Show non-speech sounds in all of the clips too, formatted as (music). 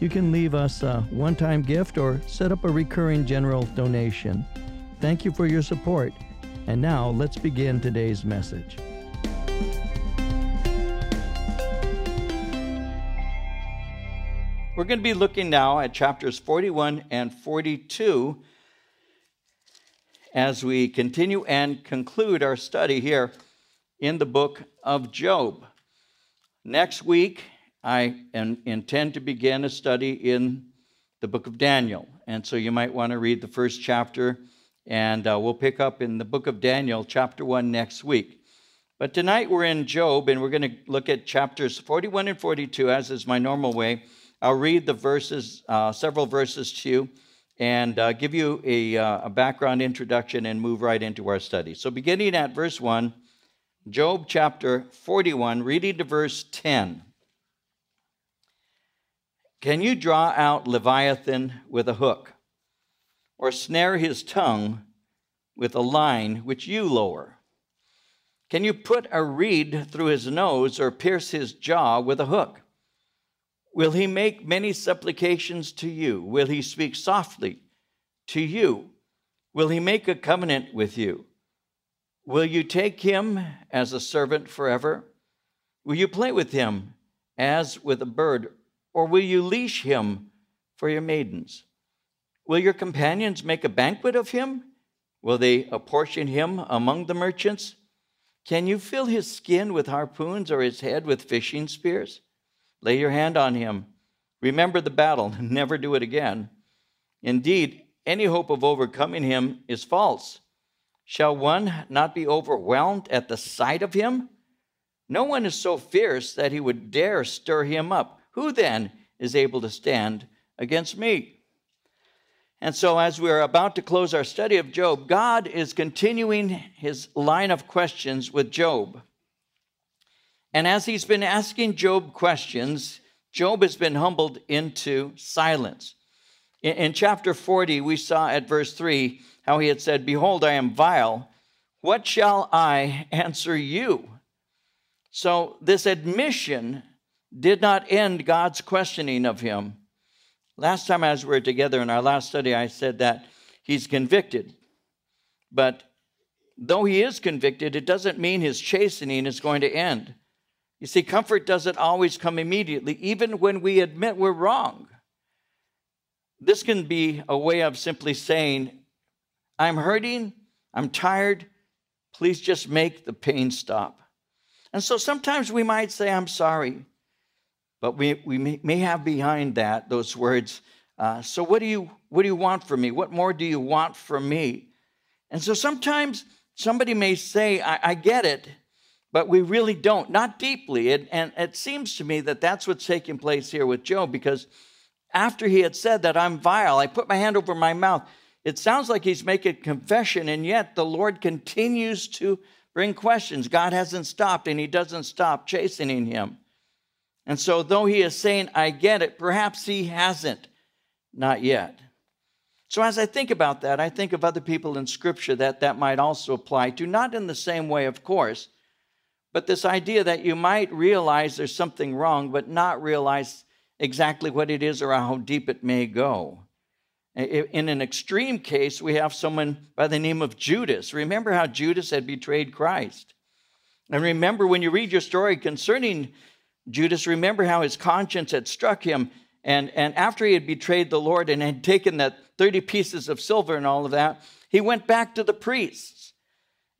You can leave us a one time gift or set up a recurring general donation. Thank you for your support. And now let's begin today's message. We're going to be looking now at chapters 41 and 42 as we continue and conclude our study here in the book of Job. Next week, I intend to begin a study in the book of Daniel. And so you might want to read the first chapter, and uh, we'll pick up in the book of Daniel, chapter 1, next week. But tonight we're in Job, and we're going to look at chapters 41 and 42, as is my normal way. I'll read the verses, uh, several verses to you, and uh, give you a, uh, a background introduction and move right into our study. So, beginning at verse 1, Job chapter 41, reading to verse 10. Can you draw out Leviathan with a hook, or snare his tongue with a line which you lower? Can you put a reed through his nose, or pierce his jaw with a hook? Will he make many supplications to you? Will he speak softly to you? Will he make a covenant with you? Will you take him as a servant forever? Will you play with him as with a bird or will you leash him for your maidens? Will your companions make a banquet of him? Will they apportion him among the merchants? Can you fill his skin with harpoons or his head with fishing spears? Lay your hand on him. Remember the battle, and (laughs) never do it again. Indeed, any hope of overcoming him is false. Shall one not be overwhelmed at the sight of him? No one is so fierce that he would dare stir him up. Who then is able to stand against me? And so, as we're about to close our study of Job, God is continuing his line of questions with Job. And as he's been asking Job questions, Job has been humbled into silence. In, in, chapter 40, we saw at verse 3 how he had said, Behold, I am vile. What shall I (laughs) answer you? So, this admission did not end God's questioning of him. Last time as we were together in our last study, I said that he's convicted. But though he is convicted, it doesn't mean his chastening is going to end. You see, comfort doesn't always come immediately, even when we admit we're wrong. This can be a way of simply saying, I'm hurting, I'm tired, please just make the pain stop. And so sometimes we might say, I'm sorry. But we, we may have behind that those words, uh, so what do, you, what do you want from me? What more do you want from me? And so sometimes somebody may say, I, I get it, but we really don't, not deeply. It, and it seems to me that that's what's taking place here with Job because after he had said that I'm vile, I put my hand over my mouth, it sounds like he's making confession, and yet the Lord continues to bring questions. God hasn't stopped, and he doesn't stop chastening him. And so, though he is saying, I get it, perhaps he hasn't, not yet. So, as I think about that, I think of other people in Scripture that that might also apply to, not in the same way, of course, but this idea that you might realize there's something wrong, but not realize exactly what it is or how deep it may go. In an extreme case, we have someone by the name of Judas. Remember how Judas had betrayed Christ. And remember when you read your story concerning Judas, remember how his conscience had struck him. And, and after he had betrayed the Lord and had taken that 30 pieces of silver and all of that, he went back to the priests.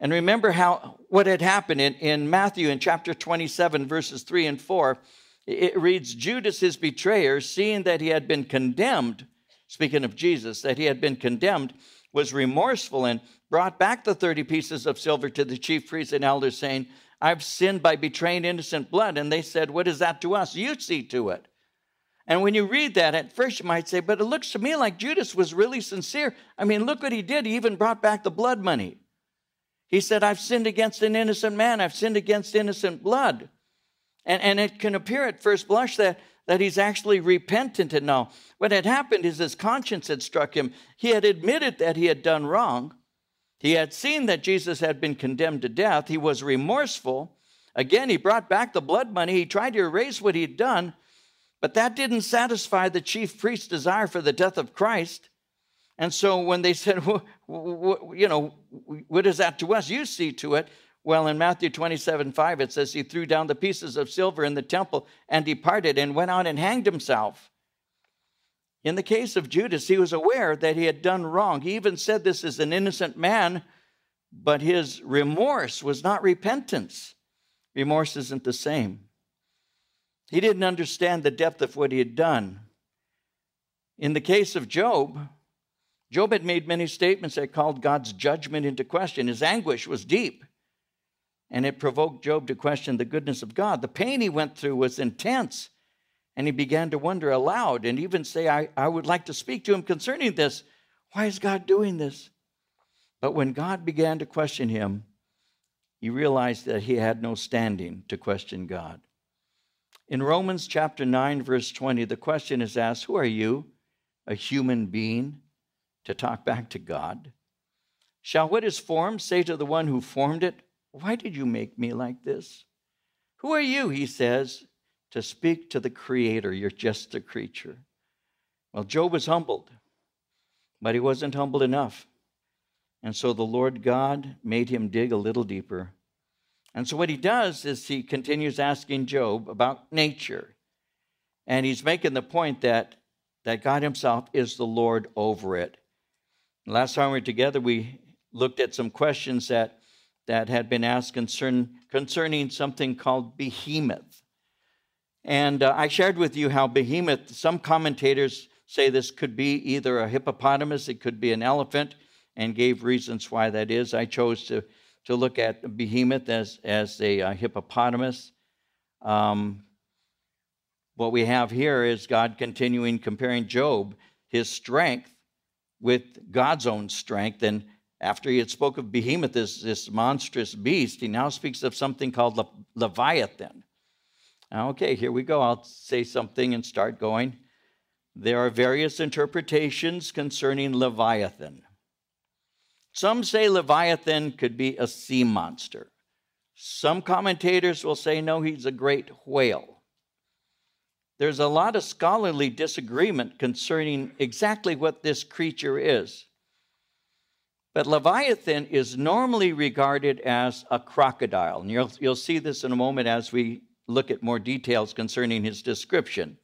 And remember how what had happened in, in Matthew in chapter 27, verses 3 and 4. It reads, Judas, his betrayer, seeing that he had been condemned, speaking of Jesus, that he had been condemned, was remorseful and brought back the 30 pieces of silver to the chief priests and elders, saying, I've sinned by betraying innocent blood. And they said, What is that to us? You see to it. And when you read that, at first you might say, but it looks to me like Judas was really sincere. I mean, look what he did. He even brought back the blood money. He said, I've sinned against an innocent man, I've sinned against innocent blood. And, and it can appear at first blush that, that he's actually repentant and now. What had happened is his conscience had struck him. He had admitted that he had done wrong. He had seen that Jesus had been condemned to death. He was remorseful. Again, he brought back the blood money. He tried to erase what he'd done, but that didn't satisfy the chief priest's desire for the death of Christ. And so when they said, (laughs) well, you know, what is that to us? You see to it. Well, in Matthew 27 5, it says he threw down the pieces of silver in the temple and departed and went out and hanged himself. In the case of Judas, he was aware that he had done wrong. He even said this is an innocent man, but his remorse was not repentance. Remorse isn't the same. He didn't understand the depth of what he had done. In the case of Job, Job had made many statements that called God's judgment into question. His anguish was deep, and it provoked Job to question the goodness of God. The pain he went through was intense, and he began to wonder aloud and even say, I, I would like to speak to him concerning this. Why is God doing this? But when God began to question him, he realized that he had no standing to question God. In Romans chapter 9, verse 20, the question is asked Who are you, a human being, to talk back to God? Shall what is formed say to the one who formed it, Why did you make me like this? Who are you, he says, to speak to the Creator? You're just a creature. Well, Job was humbled, but he wasn't humbled enough. And so the Lord God made him dig a little deeper and so what he does is he continues asking Job about nature. And he's making the point that, that God himself is the Lord over it. Last time we were together, we looked at some questions that, that had been asked concern, concerning something called behemoth. And uh, I shared with you how behemoth, some commentators say this could be either a hippopotamus, it could be an elephant, and gave reasons why that is. I chose to to look at behemoth as, as a, a hippopotamus. Um, what we have here is God continuing comparing Job, his strength, with God's own strength. And after he had spoke of behemoth, this, this monstrous beast, he now speaks of something called Le- Leviathan. Okay, here we go. I'll say something and start going. There are various interpretations concerning Leviathan. Some say Leviathan could be a sea monster. Some commentators will say, no, he's a great whale. There's a lot of scholarly disagreement concerning exactly what this creature is. But Leviathan is normally regarded as a crocodile. And you'll, you'll see this in a moment as we look at more details concerning his description.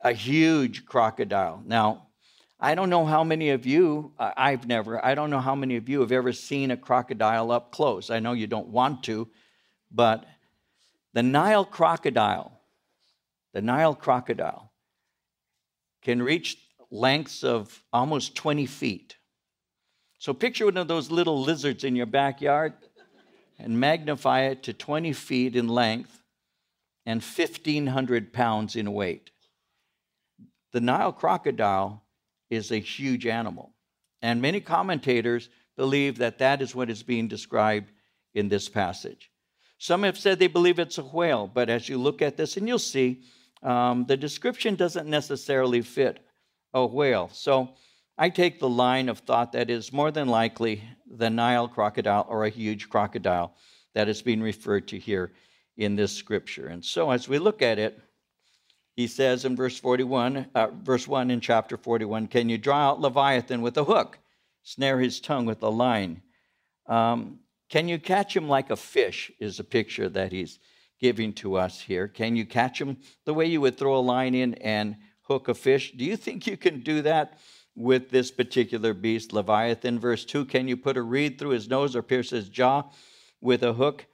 A huge crocodile. Now, I don't know how many of you, I've never, I don't know how many of you have ever seen a crocodile up close. I know you don't want to, but the Nile crocodile, the Nile crocodile can reach lengths of almost 20 feet. So picture one of those little lizards in your backyard and magnify it to 20 feet in length and 1,500 pounds in weight. The Nile crocodile is a huge animal. And many commentators believe that that is what is being described in this passage. Some have said they believe it's a whale, but as you look at this, and you'll see, um, the description doesn't necessarily fit a whale. So I take the line of thought that is more than likely the Nile crocodile or a huge crocodile that is being referred to here in this scripture. And so as we look at it, he says in verse 41, uh, verse 1 in chapter 41, Can you draw out Leviathan with a hook, snare his tongue with a line? Um, can you catch him like a fish? Is a picture that he's giving to us here. Can you catch him the way you would throw a line in and hook a fish? Do you think you can do that with this particular beast, Leviathan? Verse 2 Can you put a reed through his nose or pierce his jaw with a hook?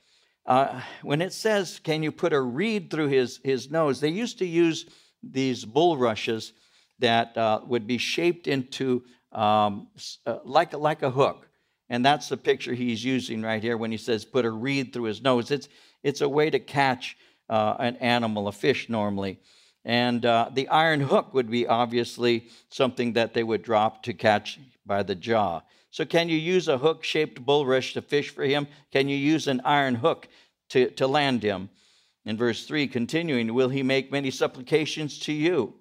Uh, when it says, Can you put a reed through his, his nose? They used to use these bulrushes that uh, would be shaped into um, uh, like, like a hook. And that's the picture he's using right here when he says, Put a reed through his nose. It's, it's a way to catch uh, an animal, a fish normally. And uh, the iron hook would be obviously something that they would drop to catch by the jaw. So, can you use a hook shaped bulrush to fish for him? Can you use an iron hook to, to land him? In verse 3, continuing, will he make many supplications to you?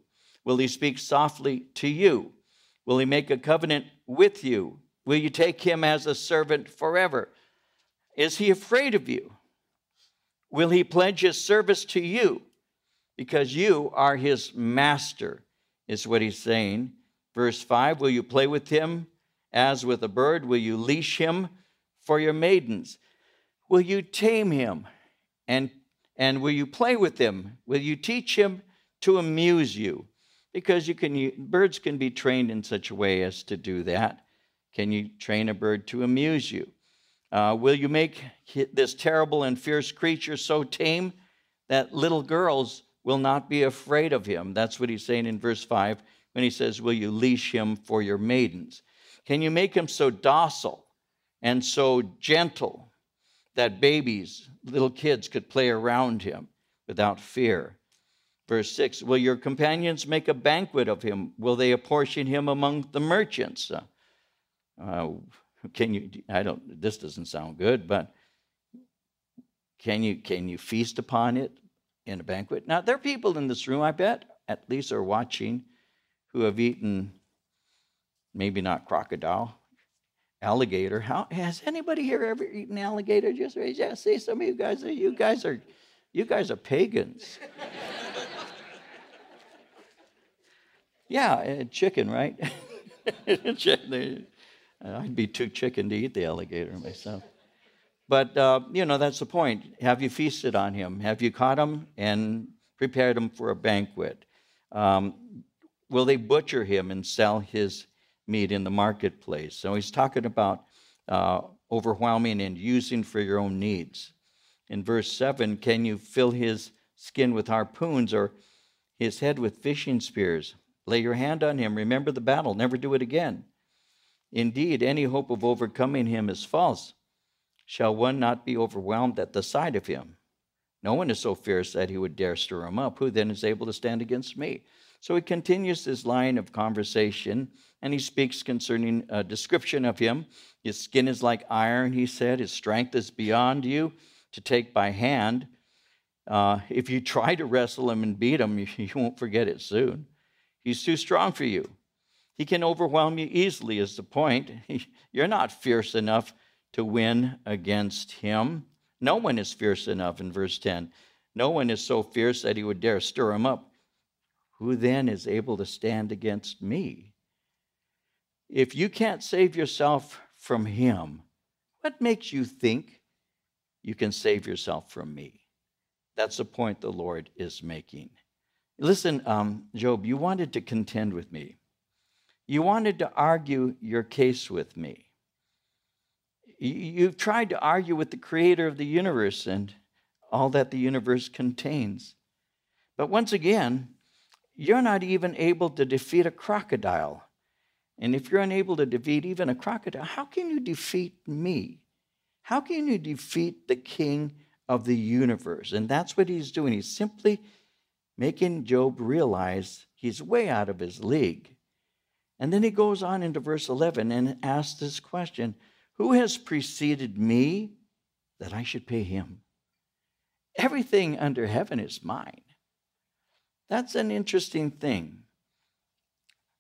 Will he speak softly to you? Will he make a covenant with you? Will you take him as a servant forever? Is he afraid of you? Will he pledge his service to you? Because you are his master, is what he's saying. Verse 5 Will you play with him as with a bird? Will you leash him for your maidens? Will you tame him and, and will you play with him? Will you teach him to amuse you? Because you can, birds can be trained in such a way as to do that. Can you train a bird to amuse you? Uh, will you make this terrible and fierce creature so tame that little girls will not be afraid of him? That's what he's saying in verse 5 when he says, Will you leash him for your maidens? Can you make him so docile and so gentle that babies, little kids, could play around him without fear? Verse 6 Will your companions make a banquet of him? Will they apportion him among the merchants? Uh, can you, I don't, this doesn't sound good, but can you, can you feast upon it in a banquet? Now, there are people in this room, I bet, at least are watching, who have eaten maybe not crocodile, alligator. How has anybody here ever eaten alligator? Just raise yeah. See, some of you guys are you guys are you guys are pagans. (laughs) yeah, uh, chicken, right? (laughs) I'd be too chicken to eat the alligator myself. But uh, you know that's the point. Have you feasted on him? Have you caught him and prepared him for a banquet? Um, will they butcher him and sell his meat in the marketplace. So he's talking about uh, overwhelming and using for your own needs. In verse 7, can you fill his skin with harpoons or his head with fishing spears? Lay your hand on him. Remember the battle. Never do it again. Indeed, any hope of overcoming him is false. Shall one not be overwhelmed at the sight of him? No one is so fierce that he would dare stir him up. Who then is able to stand against me? So he continues this line of conversation and he speaks concerning a description of him. His skin is like iron, he said. His strength is beyond you to take by hand. Uh, if you try to wrestle him and beat him, you, (laughs) you won't forget it soon. He's too strong for you. He can overwhelm you easily, is the point. (laughs) You're not fierce enough to win against him. No one is fierce enough in verse 10. No one is so fierce that he would dare stir him up. Who then is able to stand against me? If you can't save yourself from him, what makes you think you can save yourself from me? That's the point the Lord is making. Listen, um, Job, you wanted to contend with me. You wanted to argue your case with me. You've tried to argue with the creator of the universe and all that the universe contains. But once again, you're not even able to defeat a crocodile. And if you're unable to defeat even a crocodile, how can you defeat me? How can you defeat the king of the universe? And that's what he's doing. He's simply making Job realize he's way out of his league. And then he goes on into verse 11 and asks this question Who has preceded me that I should pay him? Everything under heaven is mine. That's an interesting thing.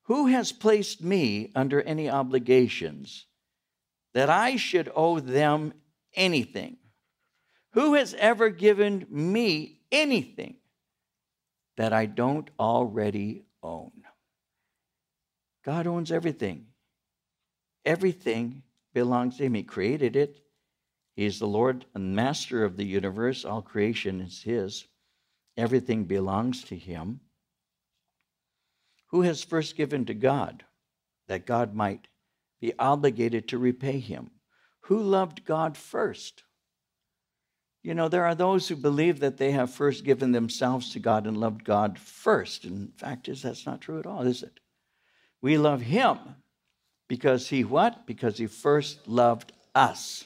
Who has placed me under any obligations that I should owe them anything? Who has ever given me anything that I don't already own? God owns everything. Everything belongs to Him. He created it. He is the Lord and master of the universe. All creation is His. Everything belongs to Him. Who has first given to God that God might be obligated to repay Him? Who loved God first? You know, there are those who believe that they have first given themselves to God and loved God first. And fact is, that's not true at all, is it? We love Him because He what? Because He first loved us.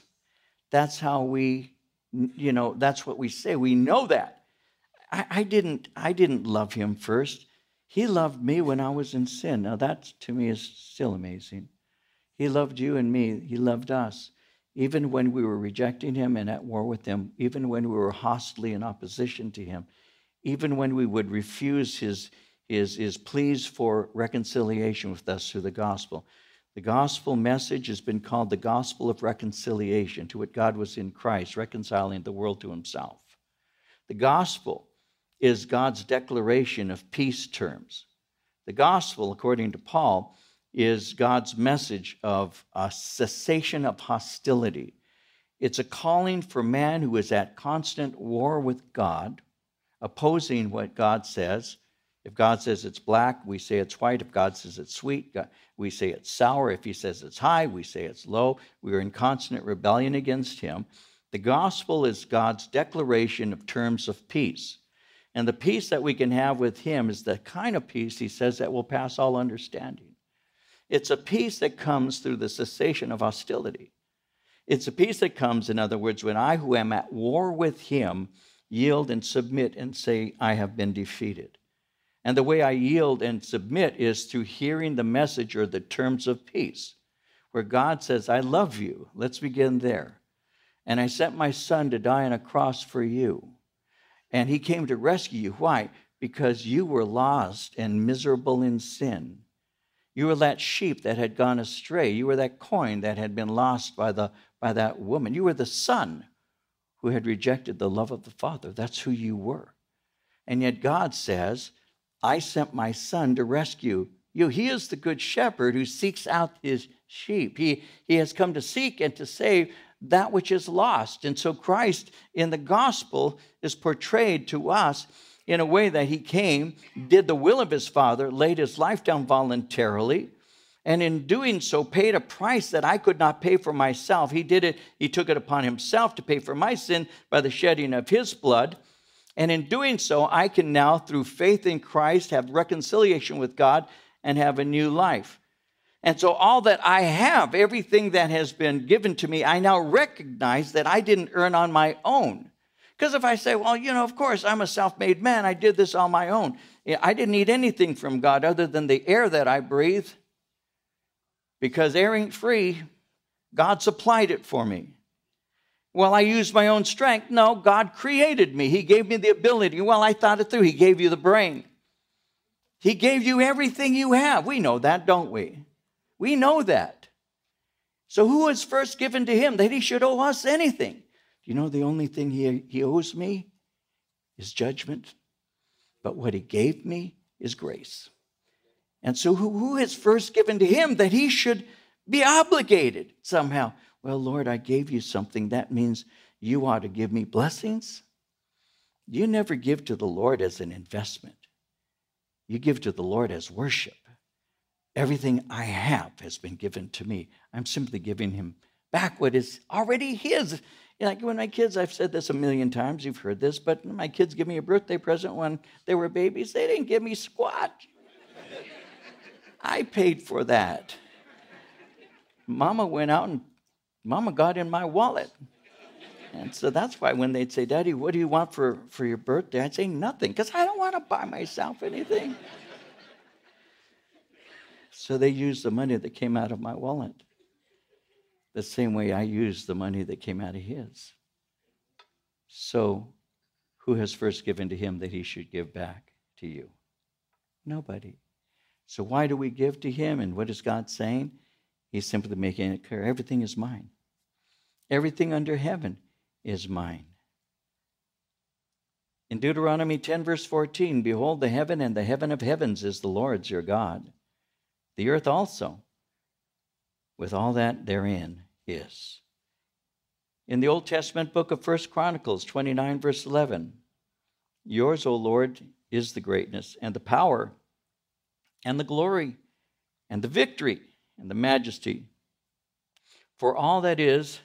That's how we, you know, that's what we say. We know that. I, I, didn't, I didn't love him first. He loved me when I was in sin. Now, that to me is still amazing. He loved you and me, He loved us. Even when we were rejecting Him and at war with Him, even when we were hostily in opposition to Him, even when we would refuse His, his, his pleas for reconciliation with us through the gospel. The gospel message has been called the gospel of reconciliation to what God was in Christ, reconciling the world to Himself. The gospel is God's declaration of peace terms. The gospel, according to Paul, is God's message of a cessation of hostility. It's a calling for man who is at constant war with God, opposing what God says. If God says it's black, we say it's white. If God says it's sweet, we say it's sour. If He says it's high, we say it's low. We are in constant rebellion against Him. The gospel is God's declaration of terms of peace. And the peace that we can have with Him is the kind of peace He says that will pass all understanding. It's a peace that comes through the cessation of hostility. It's a peace that comes, in other words, when I, who am at war with Him, yield and submit and say, I have been defeated. And the way I yield and submit is through hearing the message or the terms of peace, where God says, I love you. Let's begin there. And I sent my son to die on a cross for you. And he came to rescue you. Why? Because you were lost and miserable in sin. You were that sheep that had gone astray. You were that coin that had been lost by, the, by that woman. You were the son who had rejected the love of the Father. That's who you were. And yet God says, I sent my son to rescue you. He is the good shepherd who seeks out his sheep. He, he has come to seek and to save that which is lost. And so Christ in the gospel is portrayed to us in a way that he came, did the will of his Father, laid his life down voluntarily, and in doing so paid a price that I could not pay for myself. He did it, he took it upon himself to pay for my sin by the shedding of his blood. And in doing so, I can now, through faith in Christ, have reconciliation with God and have a new life. And so, all that I have, everything that has been given to me, I now recognize that I didn't earn on my own. Because if I say, well, you know, of course, I'm a self made man, I did this on my own. I didn't need anything from God other than the air that I breathe. Because air ain't free, God supplied it for me. Well, I used my own strength. No, God created me. He gave me the ability. Well, I thought it through. He gave you the brain. He gave you everything you have. We know that, don't we? We know that. So, who was first given to him that he should owe us anything? Do you know the only thing he, he owes me is judgment? But what he gave me is grace. And so, who, who is first given to him that he should be obligated somehow? Well, Lord, I gave you something. That means you ought to give me blessings. You never give to the Lord as an investment, you give to the Lord as worship. Everything I have has been given to me. I'm simply giving him back what is already his. Like when my kids, I've said this a million times, you've heard this, but my kids give me a birthday present when they were babies. They didn't give me squat. I paid for that. Mama went out and Mama got in my wallet. And so that's why when they'd say, Daddy, what do you want for, for your birthday? I'd say nothing, because I don't want to buy myself anything. So they used the money that came out of my wallet the same way I used the money that came out of his. So, who has first given to him that he should give back to you? Nobody. So, why do we give to him? And what is God saying? He's simply making it clear everything is mine. Everything under heaven is mine. In Deuteronomy 10, verse 14, behold, the heaven and the heaven of heavens is the Lord's your God the earth also, with all that therein is. In the Old Testament book of First Chronicles 29, verse 11, yours, O Lord, is the greatness and the power and the glory and the victory and the majesty. For all that is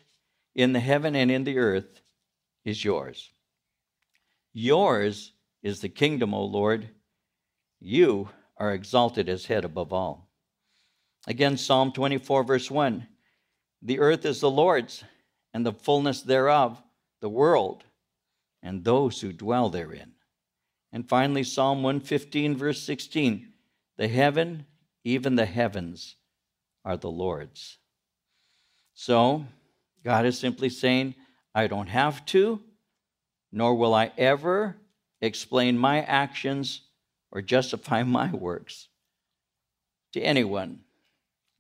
in the heaven and in the earth is yours. Yours is the kingdom, O Lord. You are exalted as head above all. Again, Psalm 24, verse 1 The earth is the Lord's, and the fullness thereof, the world, and those who dwell therein. And finally, Psalm 115, verse 16 The heaven, even the heavens, are the Lord's. So, God is simply saying, I don't have to, nor will I ever explain my actions or justify (laughs) my works to anyone.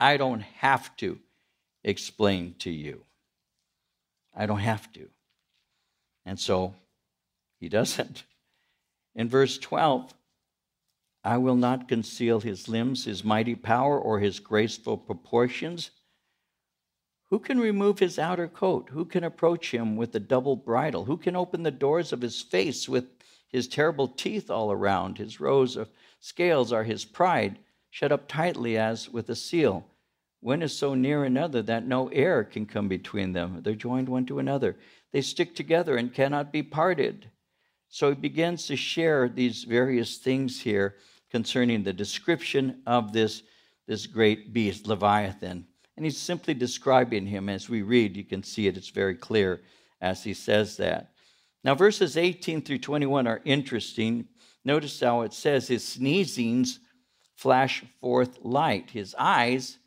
I don't have to explain to you. I don't have to. And so he doesn't. In verse 12, I will not conceal his limbs, his mighty power, or his graceful proportions. Who can remove his outer coat? Who can approach him with a double bridle? Who can open the doors of his face with his terrible teeth all around? His rows of scales are his pride, shut up tightly as with a seal. One is so near another that no air can come between them. They're joined one to another. They stick together and cannot be parted. So he begins to share these various things here concerning the description of this, this great beast, Leviathan. And he's simply describing him as we read. You can see it, it's very clear as he says that. Now, verses 18 through 21 are interesting. Notice how it says, His sneezings flash forth light. His eyes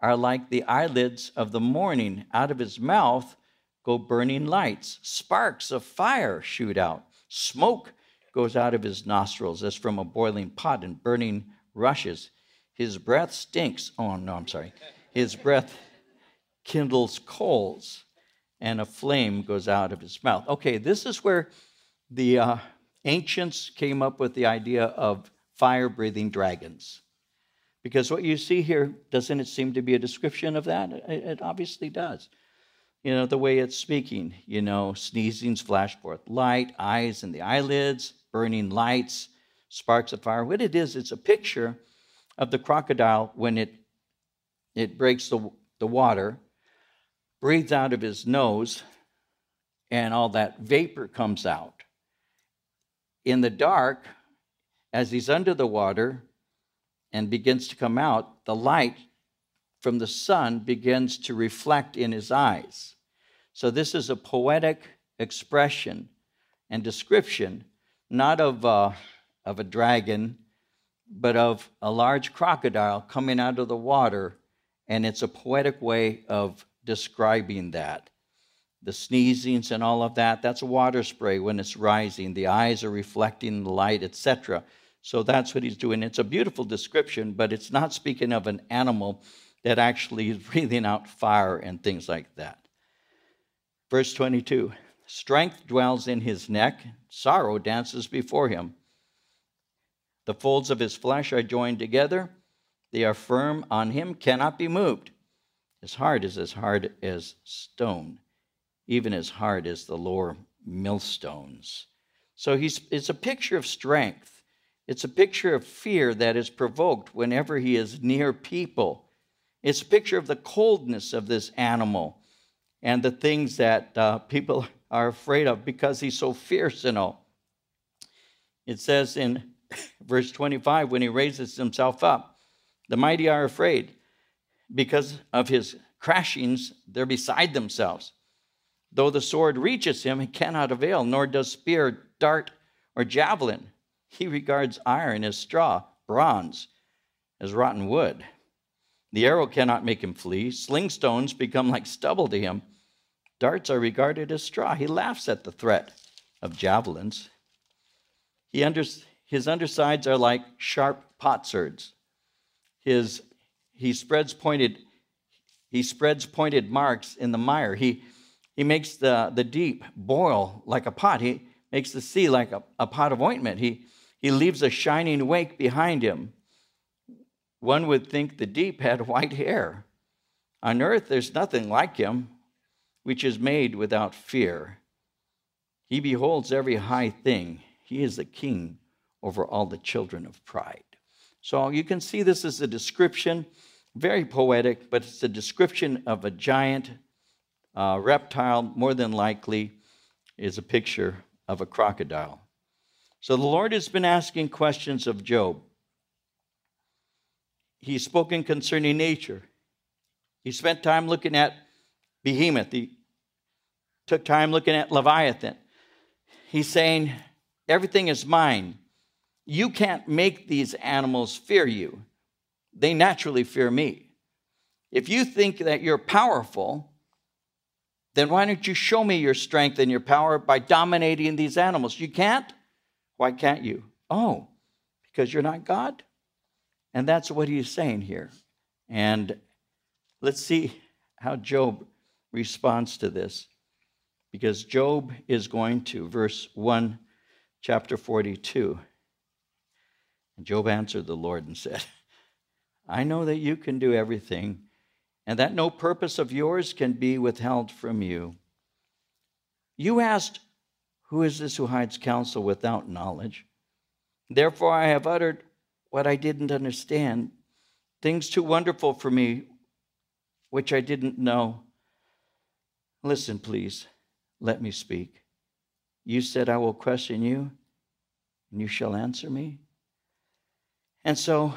are like the eyelids of the morning. Out of his mouth go burning lights. Sparks of fire shoot out. Smoke goes out of his nostrils as from a boiling pot and burning rushes. His breath stinks. Oh, no, I'm sorry. His breath kindles coals, and a flame goes out of his mouth. Okay, this is where the uh, ancients came up with the idea of fire breathing dragons. Because what you see here, doesn't it seem to be a description of that? It obviously does you know, the way it's speaking, you know, sneezings flash forth light, eyes in the eyelids, burning lights, sparks of fire. What it is, it's a picture of the crocodile when it it breaks the, the water, breathes out of his nose, and all that vapor comes out. In the dark, as he's under the water and begins to come out, the light from the sun begins to reflect in his eyes. So, this is a poetic expression and description, not of, uh, of a dragon, but of a large crocodile coming out of the water. And it's a poetic way of describing that. The sneezings and all of that, that's water spray when it's rising. The eyes are reflecting the light, etc. So that's what he's doing. It's a beautiful description, but it's not speaking of an animal that actually is (laughs) breathing out fire and things like that. Verse 22 Strength dwells in his neck, sorrow dances before him. The folds of his flesh are joined together, they are firm on him, cannot be moved. His heart is as hard as stone, even as hard as the lower millstones. So he's, it's a picture of strength. It's a picture of fear that is provoked whenever he is near people. It's a picture of the coldness of this animal and the things that uh, people (laughs) are afraid of because he's so fierce and all. It says in (laughs) verse 25 when he raises himself up, the mighty are afraid because of his crashings, they're beside themselves. Though the sword reaches him, it cannot avail, nor does spear, dart, or javelin. He regards iron as straw, bronze as rotten wood. The arrow cannot make him flee. Sling stones become like stubble to him. Darts are regarded as straw. He laughs at the threat of javelins. He under, his undersides are like sharp potsherds. His, he spreads pointed he spreads pointed marks in the mire. He, he makes the, the deep boil like a pot. He makes the sea like a, a pot of ointment. He, he leaves a shining wake behind him. One would think the deep had (laughs) white hair. On earth, there's nothing like him which is made without fear. He beholds every high thing. He is the king over all the children of pride. So you can see this is a description, very poetic, but it's a description of a giant uh, reptile, more than likely, is a picture of a crocodile. So the Lord has been asking questions of Job. He's spoken concerning nature. He spent time looking at behemoth. He took time looking at Leviathan. He's saying, Everything is mine. You can't make these animals fear you, they naturally fear me. If you think that you're powerful, then why don't you show me your strength and your power by dominating these animals? You can't? Why can't you? Oh, because you're not God? And that's what he's saying here. And let's see how Job responds to this. Because Job is going to, verse 1, chapter 42. And Job answered the Lord and said, I know that you can do everything, and that no purpose of yours can be withheld from you. You asked, Who is this who hides counsel without knowledge? Therefore, I have uttered what I didn't understand, things too wonderful for me, which I didn't know. Listen, please, let me speak. You said, I will question you, and you shall answer me. And so,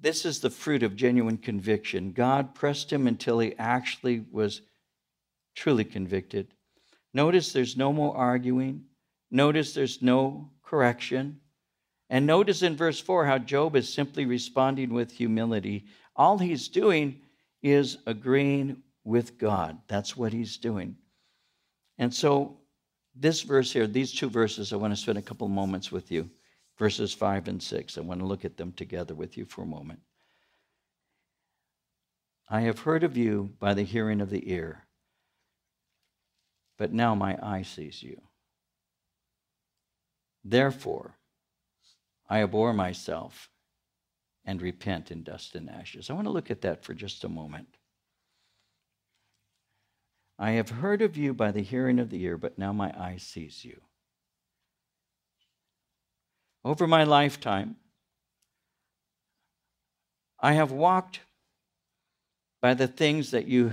this is the fruit of genuine conviction. God pressed him until he actually was truly convicted. Notice there's no more arguing. Notice there's no correction. And notice in verse 4 how Job is simply responding with humility. All he's doing is agreeing with God. That's what he's doing. And so, this verse here, these two verses, I want to spend a couple moments with you verses 5 and 6. I want to look at them together with you for a moment. I have heard of you by the hearing of the ear, but now my eye sees you. Therefore, I abhor myself and repent in dust and ashes. I want to look at that for just a moment. I have heard of you by the hearing of the ear, but now my eye sees you over my lifetime, I have walked by the things that you,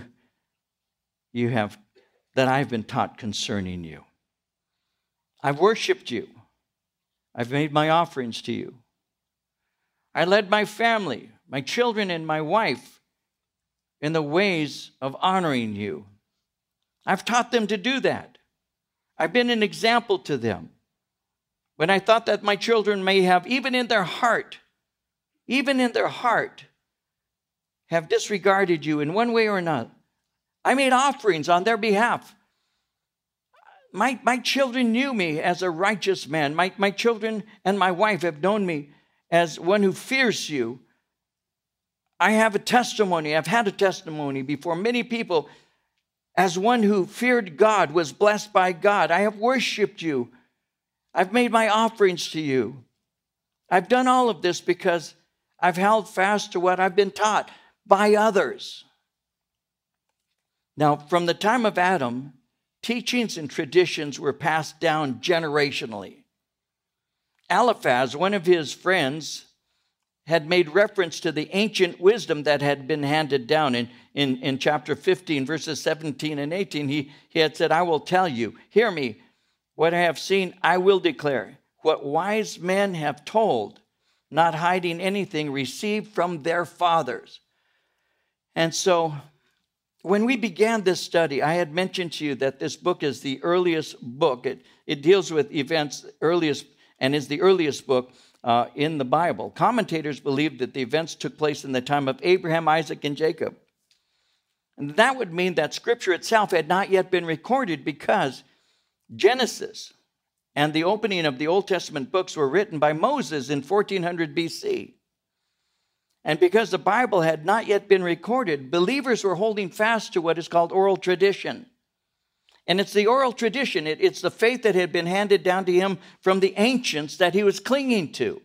you have, that I've been taught concerning you. I've worshiped you. I've made my offerings to you. I led my family, my children, and my wife in the ways of honoring you. I've taught them to do that. I've been an example to them when I thought that my children may have, even in their heart, even in their heart, have disregarded you in one way or another. I made offerings on their behalf. My, my children knew me as a righteous man. My, my children and my wife have known me as one who fears you. I have a testimony, I've had a testimony before many people as one who feared God, was blessed by God. I have worshiped you. I've made my offerings to you. I've done all of this because I've held fast to what I've been taught by others. Now, from the time of Adam, teachings and traditions were passed down generationally. Eliphaz, one of his friends, had made reference to the ancient wisdom that had been handed down. In, in, in chapter 15, verses 17 and 18, he, he had said, I will tell you, hear me, what I have seen, I will declare. What wise men have told, not hiding anything received from their fathers. And so, when we began this study, I had mentioned to you that this book is the earliest book. It, it deals with events earliest and is the earliest book uh, in the Bible. Commentators believe that the events took place in the time of Abraham, Isaac, and Jacob. And that would mean that Scripture itself had not yet been recorded because Genesis and the opening of the Old Testament books were written by Moses in 1400 BC. And because the Bible had not yet been recorded, believers were holding fast to what is called oral tradition. And it's the oral tradition, it, it's the faith that had been handed down to him from the ancients that he was clinging to.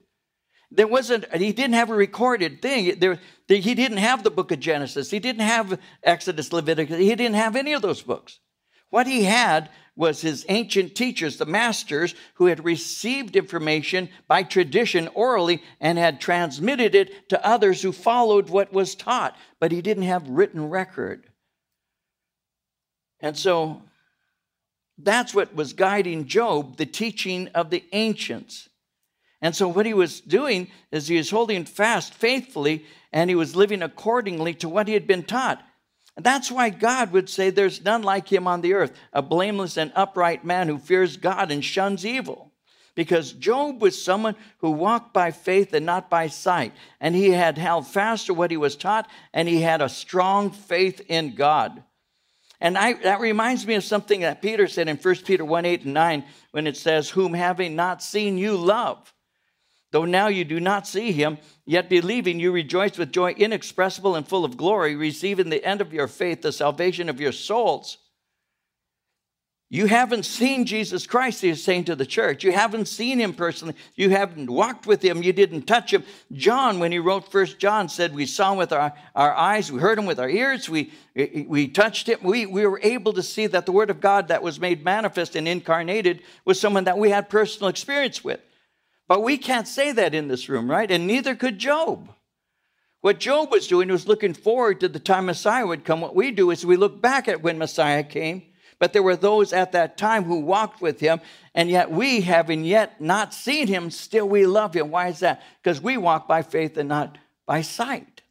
There wasn't, he didn't have a recorded thing. There, he didn't have the book of Genesis. He didn't have Exodus, Leviticus. He didn't have any of those books. What he had was his ancient teachers, the masters, who had received information by tradition orally and had transmitted it to others who followed what was taught, but he didn't have written record. And so that's what was guiding Job, the teaching of the ancients. And so what he was doing is he was holding fast faithfully and he was living accordingly to what he had been taught. That's why God would say, There's none like him on the earth, a blameless and upright man who fears God and shuns evil. because Job was someone who walked by faith and not by sight. And he had held fast to what he was taught, and he had a strong faith in God. And I, that reminds me of something that Peter said in 1 Peter 1 8 and 9 when it says, Whom having not seen you love. Though now you do not see him, yet believing you rejoice with joy inexpressible and full of glory, receiving the end of your faith, the salvation of your souls. You haven't seen Jesus Christ, he is saying to the church. You haven't seen him personally. You haven't walked with him. You didn't touch him. John, when he wrote First John, said, We saw him with our, our eyes, we heard him with our ears, we, we touched him. We, we were able to see that the Word of God that was made manifest and incarnated was someone that we had personal experience with. But we can't say that in this room, right? And neither could Job. What Job was doing was looking forward to the time Messiah would come. What we do is we look back at when Messiah came but there were those at that time who walked with him, and yet we, having yet not seen him, still we love him. Why is that? Because we walk by faith and not by sight.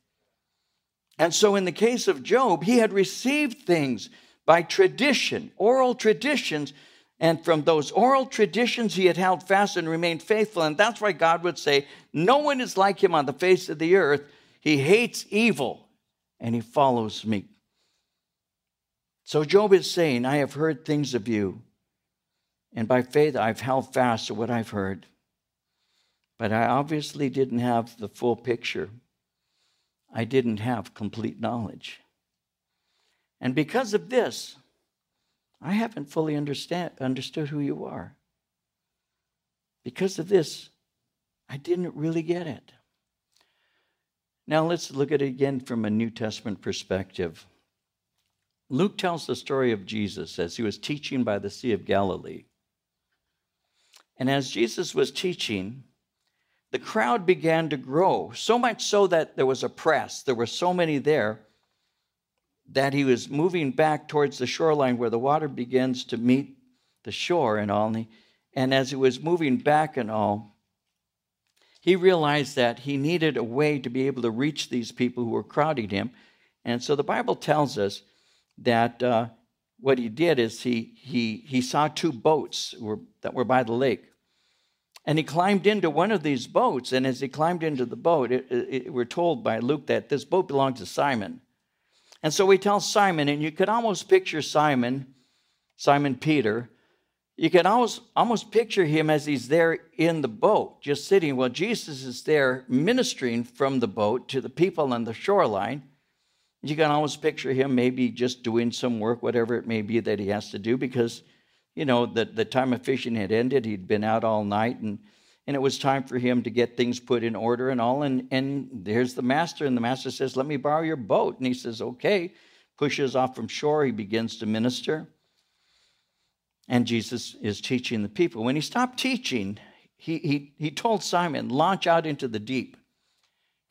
And so, in the case of Job, he had received things by tradition, oral traditions, and from those oral traditions, he had held fast and remained faithful. And that's why God would say, No one is like him on the face of the earth. He hates evil and he follows me. So Job is saying, I have heard things of you, and by faith I've held fast to what I've heard. But I obviously didn't have the full picture. I didn't have complete knowledge. And because of this, I haven't fully understand, understood who you are. Because of this, I didn't really get it. Now let's look at it again from a New Testament perspective. Luke tells the story of Jesus as he was teaching by the Sea of Galilee. And as Jesus was teaching, the crowd began to grow, so much so that there was a press. There were so many there that he was moving back towards the shoreline where the water begins to meet the shore and all. And, he, and as he was moving back and all, he realized that he needed a way to be able to reach these people who were crowding him. And so the Bible tells us that uh, what he did is he, he, he saw two boats were, that were by the lake. And he climbed into one of these boats. And as he climbed into the boat, it, it, it, we're told by Luke that this boat belonged to Simon. And so he tells Simon, and you could almost picture Simon, Simon Peter, you can almost, almost picture him as he's there in the boat, just sitting. Well, Jesus is there ministering from the boat to the people on the shoreline. You can almost picture him maybe just doing some work, whatever it may be that he has to do, because, you know, the, the time of fishing had ended. He'd been out all night, and, and it was time for him to get things put in order and all. And, and there's the master, and the master says, Let me borrow your boat. And he says, Okay. Pushes off from shore. He begins to minister. And Jesus is teaching the people. When he stopped teaching, he, he, he told Simon, Launch out into the deep,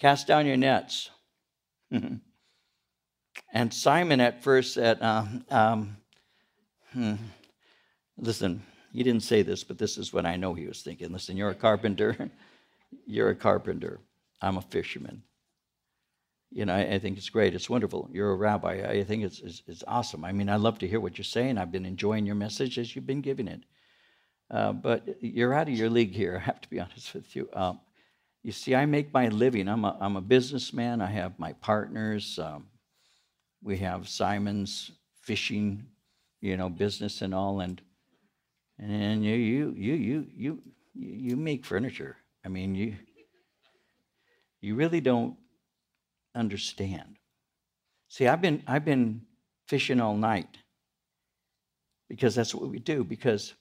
cast down your nets. (laughs) And Simon at first said, um, um, hmm, listen, he didn't say this, but this is what I know he was thinking. Listen, you're a carpenter. (laughs) you're a carpenter. I'm a fisherman. You know, I, I, think it's great. It's wonderful. You're a rabbi. I think it's, it's, it's, awesome. I mean, I love to hear what you're saying. I've been enjoying your message as you've been giving it. Uh, but you're out of your league here, I have to be honest with you. Um, you see, I make my living. I'm a, I'm a businessman. I have my partners. Um, we have Simon's fishing, you know, business and all, and and you you you you you you make furniture. I mean, you you really don't understand. See, I've been I've been fishing all night because that's what we do. Because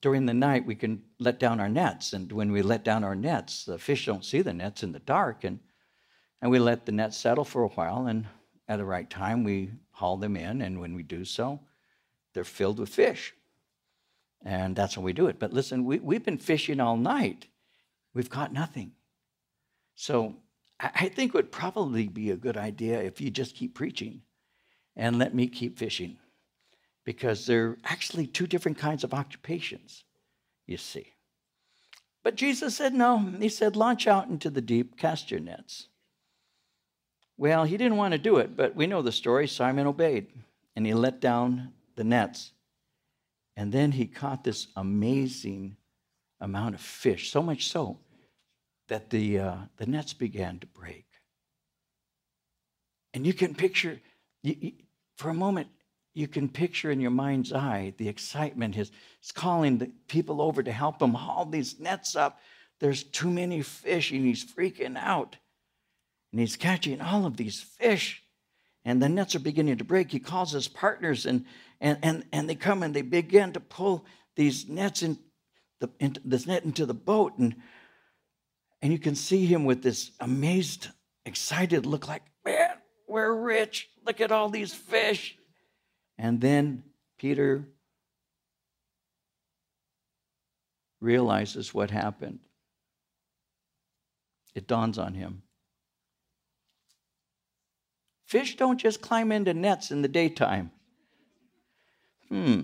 during the night we can let down our nets, and when we let down our nets, the fish don't see the nets in the dark, and and we let the net settle for a while, and at the right time, we haul them in, and when we do so, they're filled with fish. And that's how we do it. But listen, we, we've been fishing all night. We've caught nothing. So I think it would probably be a good idea if you just keep preaching and let me keep fishing. Because they're actually two different kinds of occupations, you see. But Jesus said no. He said, launch out into the deep, cast your nets. Well, he didn't want to do it, but we know the story. Simon obeyed and he let down the nets. And then he caught this amazing amount of fish, so much so that the, uh, the nets began to break. And you can picture, you, you, for a moment, you can picture in your mind's eye the excitement. His, he's calling the people over to help him haul these nets up. There's too many fish, and he's freaking out. And he's catching all of these fish, and the nets are beginning to break. He calls his partners, and, and, and, and they come and they begin to pull these nets in the, into, this net into the boat. And, and you can see him with this amazed, excited look like, man, we're rich. Look at all these fish. And then Peter realizes what happened. It dawns on him. Fish don't just climb into nets in the daytime. Hmm.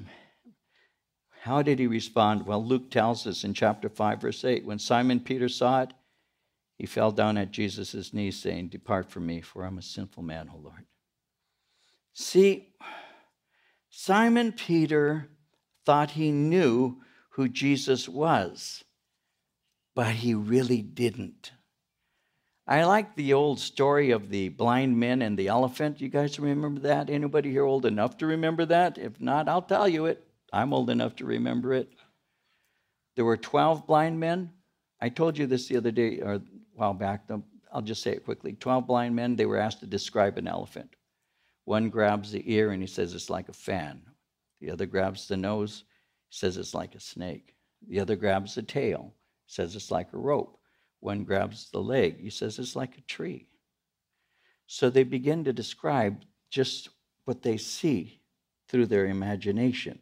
How did he respond? Well, Luke tells us in chapter 5, verse 8 when Simon Peter saw it, he fell down at Jesus' knees, saying, Depart from me, for I'm a sinful man, O Lord. See, Simon Peter thought he knew who Jesus was, but he really didn't. I like the old story of the blind men and the elephant. You guys remember that? Anybody here old enough to remember that? If not, I'll tell you it. I'm old enough to remember it. There were 12 blind men. I told you this the other day, or a while back. I'll just say it quickly. 12 blind men, they were asked to describe an elephant. One grabs the ear and he says it's like a fan. The other grabs the nose, says it's like a snake. The other grabs the tail, says it's like a rope. One grabs the leg, he says it's like a tree. So they begin to describe just what they see through their imagination,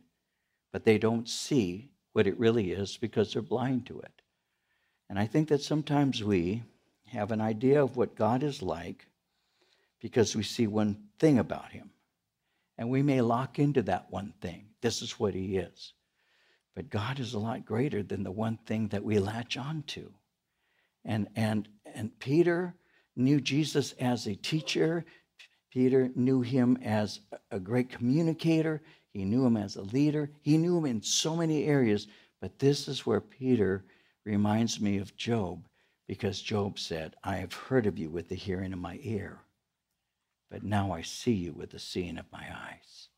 but they don't see what it really is because they're blind to it. And I think that sometimes we have an idea of what God is like because we see one thing about him. And we may lock into that one thing. This is what he is. But God is a lot greater than the one thing that we latch onto. And, and, and Peter knew Jesus as a teacher. Peter knew him as a great communicator. He knew him as a leader. He knew him in so many areas. But this is where Peter reminds me of Job because Job said, I have heard of you with the hearing of my ear, but now I see you with the seeing of my eyes.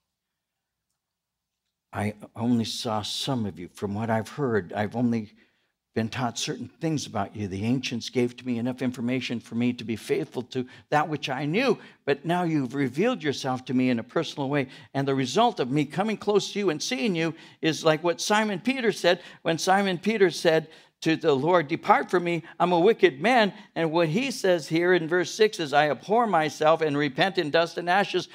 I only saw some of you. From what I've heard, I've only been taught certain things about you. The ancients gave to me enough information for me to be faithful to that which I knew, but now you've revealed yourself to me in a personal way. And the result of me coming close to you and seeing you is like what Simon Peter said when Simon Peter said, to the Lord, Depart from me, I'm a wicked man. And what he says here in verse 6 is, I abhor myself and repent in dust and ashes.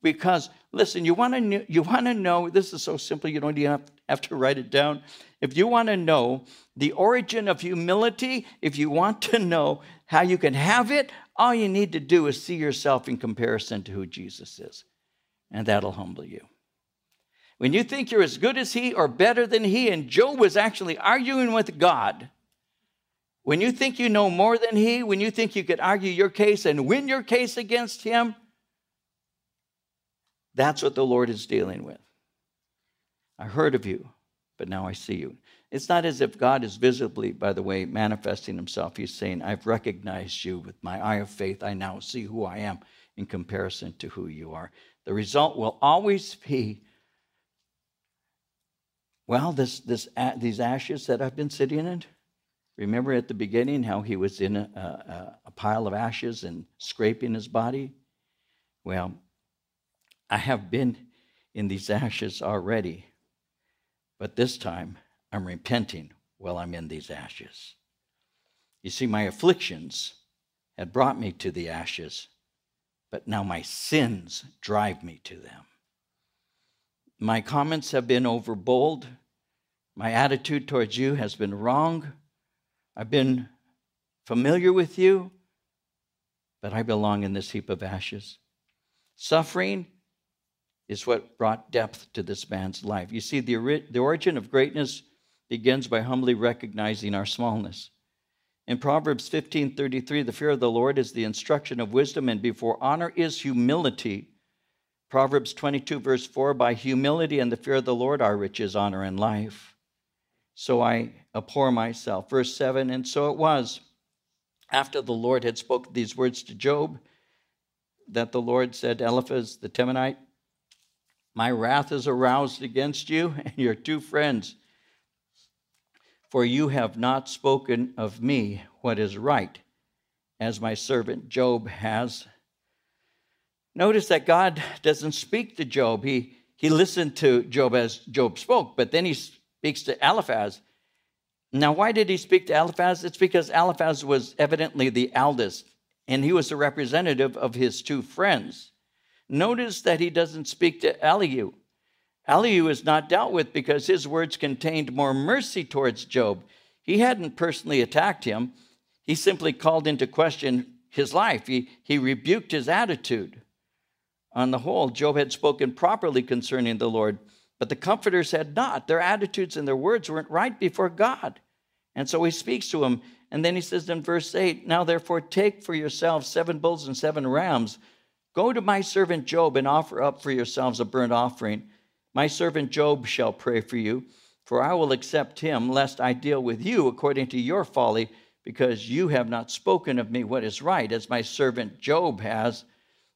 Because, listen, you want to you want to know, this is so simple, you don't even have (laughs) to write it down. If you want to know the origin of humility, if you want to know how you can have it, all you need to do is see yourself in comparison to who Jesus is. And that'll humble you. When you think you're as good as he or better than he, and Job was actually arguing with God. When you think you know more than he, when you think you could argue your case and win your case against him, that's what the Lord is dealing with. I heard of you, but now I see you. It's not as if God is visibly, by the way, manifesting himself. He's saying, I've recognized you with my eye of faith. I now see who I am in comparison to who you are. The result will always (laughs) be well, this, this, these ashes that I've been sitting in, remember at the beginning how he was in a, a, a pile of ashes and scraping his body? Well, I have been in these ashes already, but this time I'm repenting while I'm in these ashes. You see, my afflictions had brought me to the ashes, but now my sins drive me to them. My comments have been overbold. My attitude towards you has been wrong. I've been familiar with you, but I belong in this heap of ashes. Suffering is what brought depth to this man's life. You see, the, the origin of greatness begins by humbly recognizing our smallness. In Proverbs 15:33, the fear of the Lord is the instruction of wisdom, and before honor is humility. Proverbs 22, verse 4 By humility and the fear of the Lord are riches, honor, and life. so I abhor myself. Verse 7 And so it was, after the Lord had spoken these words to Job, that the Lord said Eliphaz the Temanite, My wrath is aroused against you (laughs) and your two friends, for you have not spoken of me what is right, as my servant Job has. Notice that God doesn't speak to Job. He, he listened to Job as Job spoke, but then he speaks to Eliphaz. Now, why did he speak to Eliphaz? It's because Eliphaz was evidently the eldest, and he was the representative of his two friends. Notice that he doesn't speak to Elihu. Elihu is not dealt with because his words contained more mercy towards Job. He hadn't personally attacked him, he simply called into question his life, he, he rebuked his attitude. On the whole, Job had spoken properly concerning the Lord, but the comforters had not. Their attitudes and their words weren't right before God. And so he speaks to him, and then he says in verse 8 Now therefore take for yourselves seven bulls and seven rams. Go to my servant Job and offer up for yourselves a burnt offering. My servant Job shall pray for you, for I will accept him, lest I deal with you according to your folly, because you have not spoken of me what is right, as my servant Job has.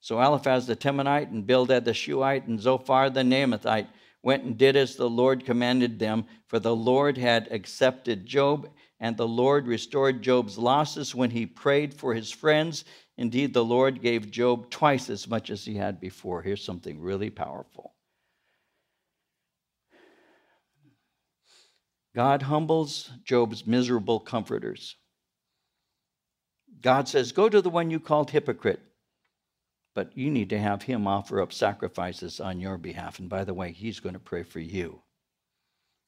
So Eliphaz the Temanite and Bildad the Shuhite and Zophar the Naamathite went and did as the Lord commanded them, for the Lord had accepted Job, and the Lord restored Job's losses when he prayed for his friends. Indeed, the Lord gave Job twice as much as he had before. Here's something really powerful God humbles Job's miserable comforters. God says, Go to the one you called hypocrite but you need to have him offer up sacrifices on your behalf. And by the way, he's going to pray for you.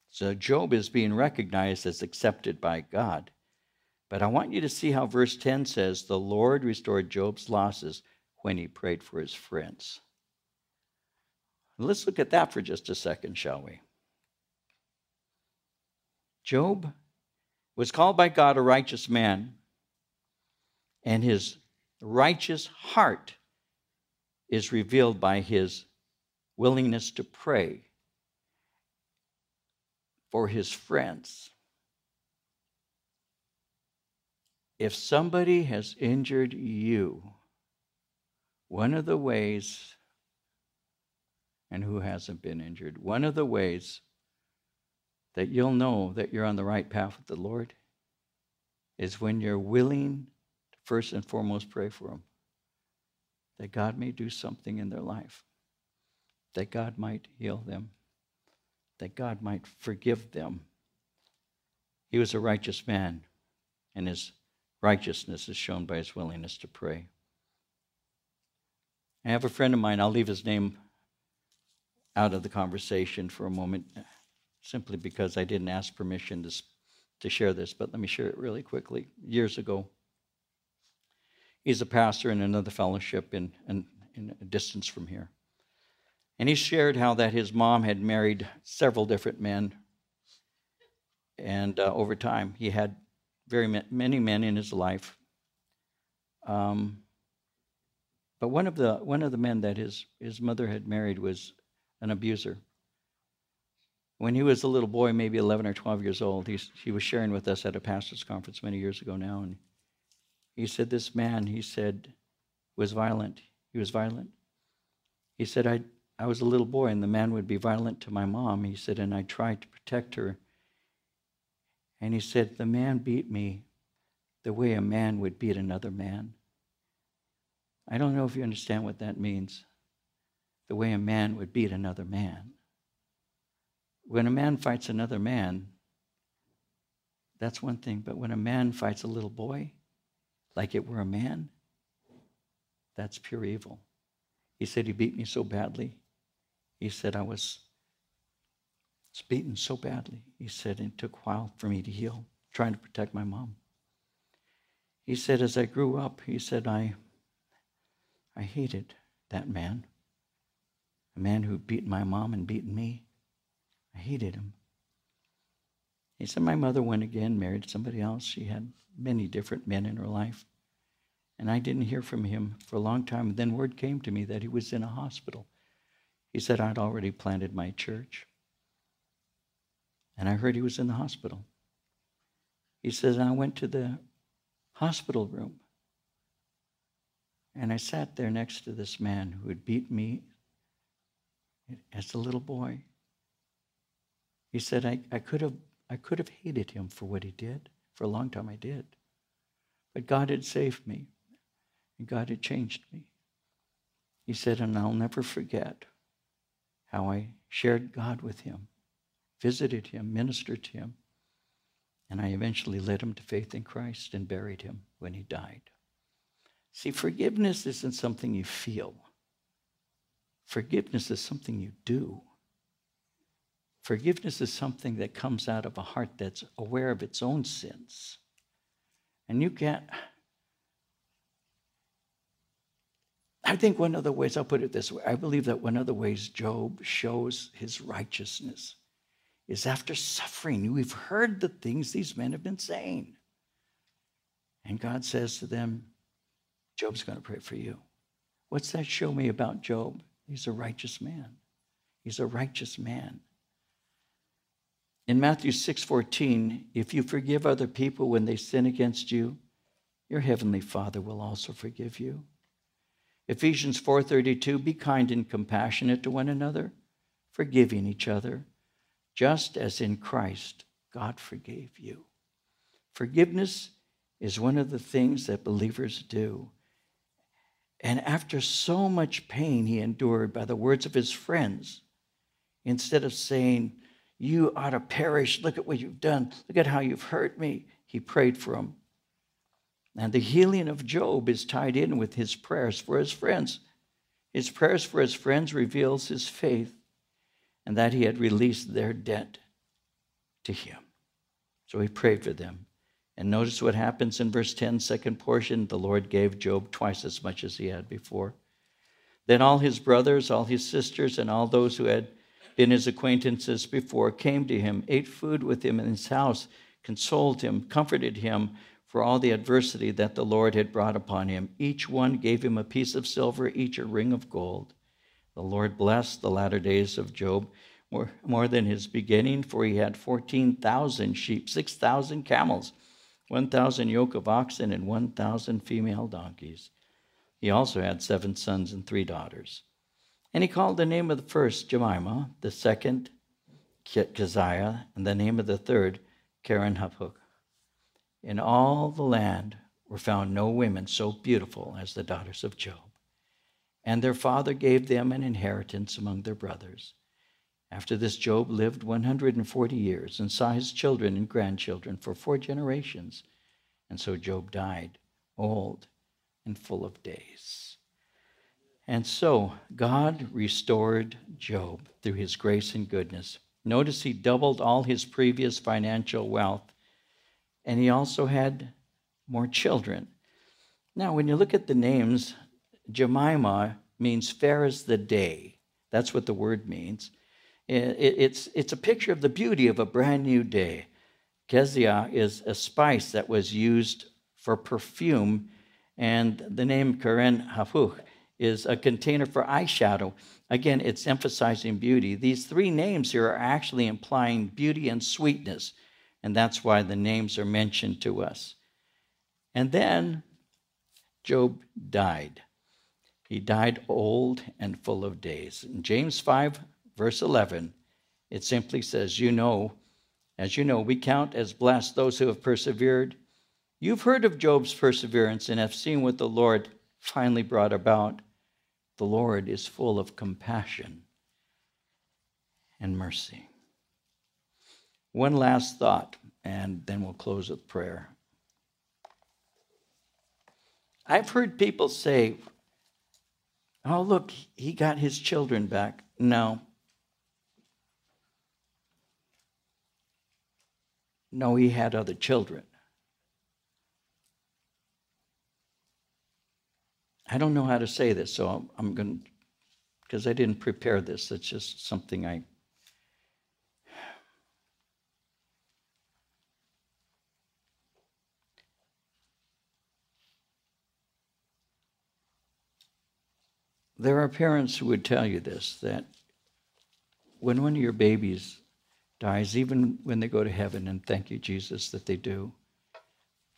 So Job is being recognized as accepted by God. But I want you to see how verse 10 says, The Lord restored Job's losses when he prayed for his friends. Let's look at that for just a second, shall we? Job was called by God a righteous man, and his righteous heart is revealed by his willingness to pray for his friends. If somebody has injured you, one of the ways, and who hasn't been injured, one of the ways that you'll know that you're on the right path with the Lord is when you're willing to first and foremost pray for them that God may do something in their life, that God might heal them, that God might forgive them. He was a righteous man, and his righteousness is shown by his willingness to pray. I have a friend of mine, I'll leave his name out of the conversation for a moment, simply because I didn't ask permission to, to share this, but let me share it really quickly. Years ago, He's a pastor in another fellowship in, in, in a distance from here. And he shared how that his mom had married several different men. And uh, over time, he had very many men in his life. Um, but one of the one of the men that his his mother had married was an abuser. When he was a little boy, maybe 11 or 12 years old, he, he was sharing with us at a pastor's conference many years ago now, and he said, This man, he said, was violent. He was violent. He said, I, I was a little boy and the man would be violent to my mom. He said, and I tried to protect her. And he said, The man beat me the way a man would beat another man. I don't know if you understand what that means. The way a man would beat another man. When a man fights another man, that's one thing. But when a man fights a little boy, like it were a man, that's pure evil. He said, He beat me so badly. He said, I was, was beaten so badly. He said, it took a while for me to heal, trying to protect my mom. He said, as I grew up, he said, I, I hated that man, a man who beat my mom and beaten me. I hated him. He said, My mother went again, married somebody else. She had many different men in her life. And I didn't hear from him for a long time. And then word came to me that he was in a hospital. He said, I'd already planted my church. And I heard he was in the hospital. He says, I went to the hospital room and I sat there next to this man who had beat me as a little boy. He said, I, I, could have, I could have hated him for what he did. For a long time, I did. But God had saved me, and God had changed me. He said, and I'll never forget how I shared God with him, visited him, ministered to him, and I eventually led him to faith in Christ and buried him when he died. See, forgiveness isn't something you feel. Forgiveness is something you do. Forgiveness is something that comes out of a heart that's aware of its own sins. And you can't. I think one of the ways, I'll put it this way I believe that one of the ways Job shows his righteousness is after suffering. We've heard the things these men have been saying. And God says to them, Job's going to pray for you. What's that show me about Job? He's a righteous man. He's a righteous man. In Matthew 6:14, if you forgive other people when they sin against you, your heavenly Father will also forgive you. Ephesians 4:32, be kind and compassionate to one another, forgiving each other, just as in Christ God forgave you. Forgiveness is one of the things that believers do. And after so much pain he endured by the words of his friends, instead of saying, You ought to perish, look at what you've done, look at how you've hurt me, he prayed for him. And the healing of Job is tied in with his prayers for his friends. His prayers for his friends reveals his faith and that he had released their debt to him. So he prayed for them. And notice what happens in verse 10, second portion. The Lord gave Job twice as much as he had before. Then all his brothers, all his sisters, and all those who had been his acquaintances before came to him, ate food with him in his house, consoled him, comforted him for all the adversity that the Lord had brought upon him. Each one gave him a piece of silver, each a ring of gold. The Lord blessed the latter days of Job more, more than his beginning, for he had 14,000 sheep, 6,000 camels, 1,000 yoke of oxen, and 1,000 female donkeys. He also had seven sons and three daughters. And he called the name of the first Jemima, the second Keziah, and the name of the third Keren-happuch. In all the land were found no women so beautiful as the daughters of Job. And their father gave them an inheritance among their brothers. After this, Job lived 140 years and saw his children and grandchildren for four generations. And so Job died, old and full of days. And so God restored Job through his grace and goodness. Notice he doubled all his previous financial wealth, and he also had more children. Now, when you look at the names, Jemimah means fair as the day. That's what the word means. It's, it's a picture of the beauty of a brand new day. Keziah is a spice that was used for perfume, and the name Keren-happuch is a container for eyeshadow. Again, it's emphasizing beauty. These three names here are actually implying beauty and sweetness, and that's why the names are mentioned to us. And then Job died. He died old and full of days. In James 5, verse 11, it simply says, You know, as you know, we count as blessed those who have persevered. You've heard of Job's perseverance and have seen what the Lord finally brought about. The Lord is full of compassion and mercy. One last thought, and then we'll close with prayer. I've heard people say, Oh, look, he got his children back. No. No, he had other children. I don't know how to say this, so I'm, I'm going to, because I didn't prepare this. It's just something I. There are parents who would tell you this that when one of your babies dies, even when they go to heaven, and thank you, Jesus, that they do.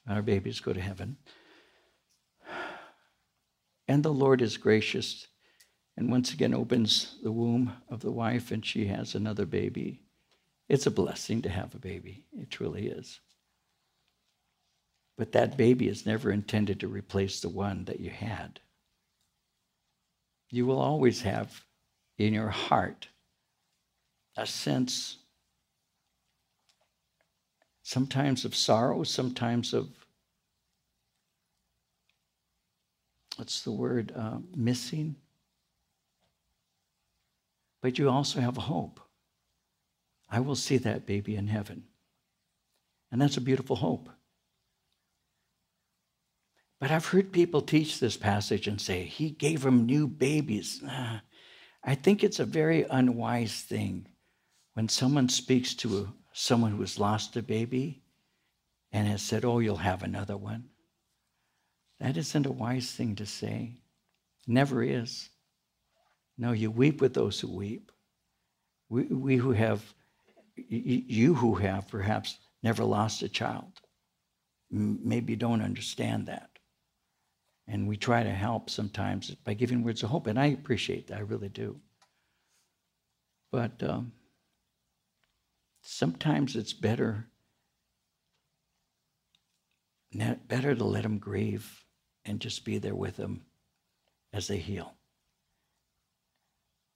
Our babies go to heaven. And the Lord is gracious and once again opens the womb of the wife, and she has another baby. It's a blessing to have a baby. It truly is. But that baby is never intended to replace the one that you had. You will always have in your heart a sense, sometimes of sorrow, sometimes of, what's the word, uh, missing. But you also have a hope. I will see that baby in heaven. And that's a beautiful hope. But I've heard people teach this passage and say, He gave them new babies. Ah, I think it's a very unwise thing when someone speaks to someone who has lost a baby and has said, Oh, you'll have another one. That isn't a wise thing to say. Never is. No, you weep with those who weep. We, we who have you who have perhaps never lost a child maybe don't understand that. And we try to help sometimes by giving words of hope, and I appreciate that, I really do. But um, sometimes it's better better to let them grieve and just be there with them as they heal.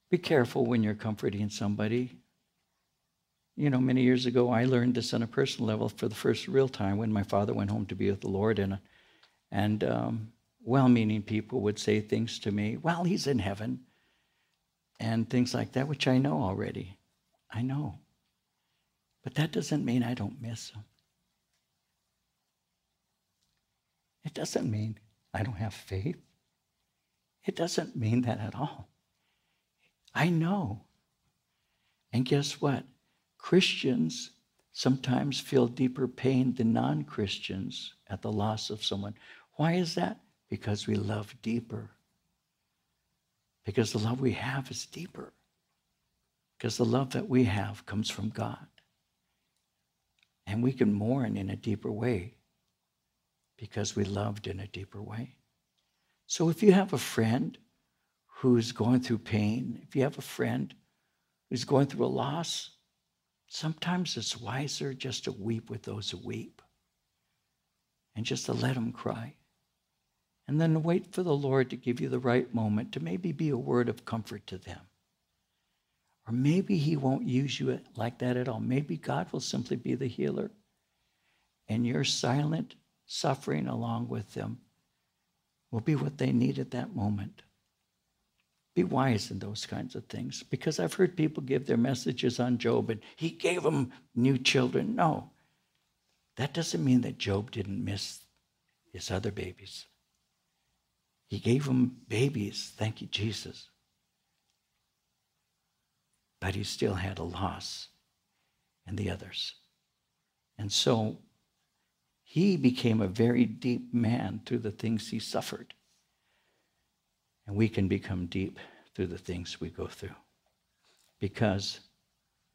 Be careful when you're comforting somebody you know, many years ago, I learned this on a personal level for the first real time when my father went home to be with the Lord, and and um, well-meaning people would say things to me, "Well, he's in heaven," and things like that, which I know already. I know, but that doesn't mean I don't miss him. It doesn't mean I don't have faith. It doesn't mean that at all. I know. And guess what? Christians sometimes feel deeper pain than non Christians at the loss of someone. Why is that? Because we love deeper. Because the love we have is deeper. Because the love that we have comes from God. And we can mourn in a deeper way because we loved in a deeper way. So if you have a friend who's going through pain, if you have a friend who's going through a loss, Sometimes it's wiser just to weep with those who weep and just to let them cry. And then wait for the Lord to give you the right moment to maybe be a word of comfort to them. Or maybe He won't use you like that at all. Maybe God will simply be the healer. And your silent suffering along with them will be what they need at that moment. Be wise in those kinds of things because I've heard people give their messages on Job and he gave them new children. No, that doesn't mean that Job didn't miss his other babies. He gave them babies, thank you, Jesus. But he still had a loss in the others. And so he became a very deep man through the things he suffered. And we can become deep through the things we go through. Because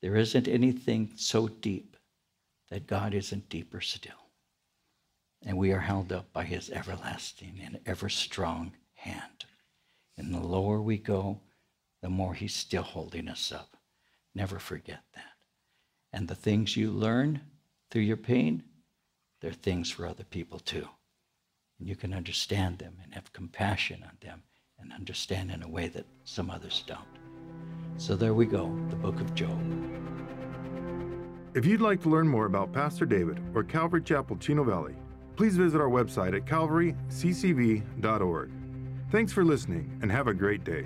there isn't anything so deep that God isn't deeper still. And we are held up by his everlasting and ever strong hand. And the lower we go, the more he's still holding us up. Never forget that. And the things you learn through your pain, they're things for other people too. And you can understand them and have compassion on them and understand in a way that some others don't. So there we go, the book of Job. If you'd like to learn more about Pastor David or Calvary Chapel Chino Valley, please visit our website at calvaryccv.org. Thanks for listening and have a great day.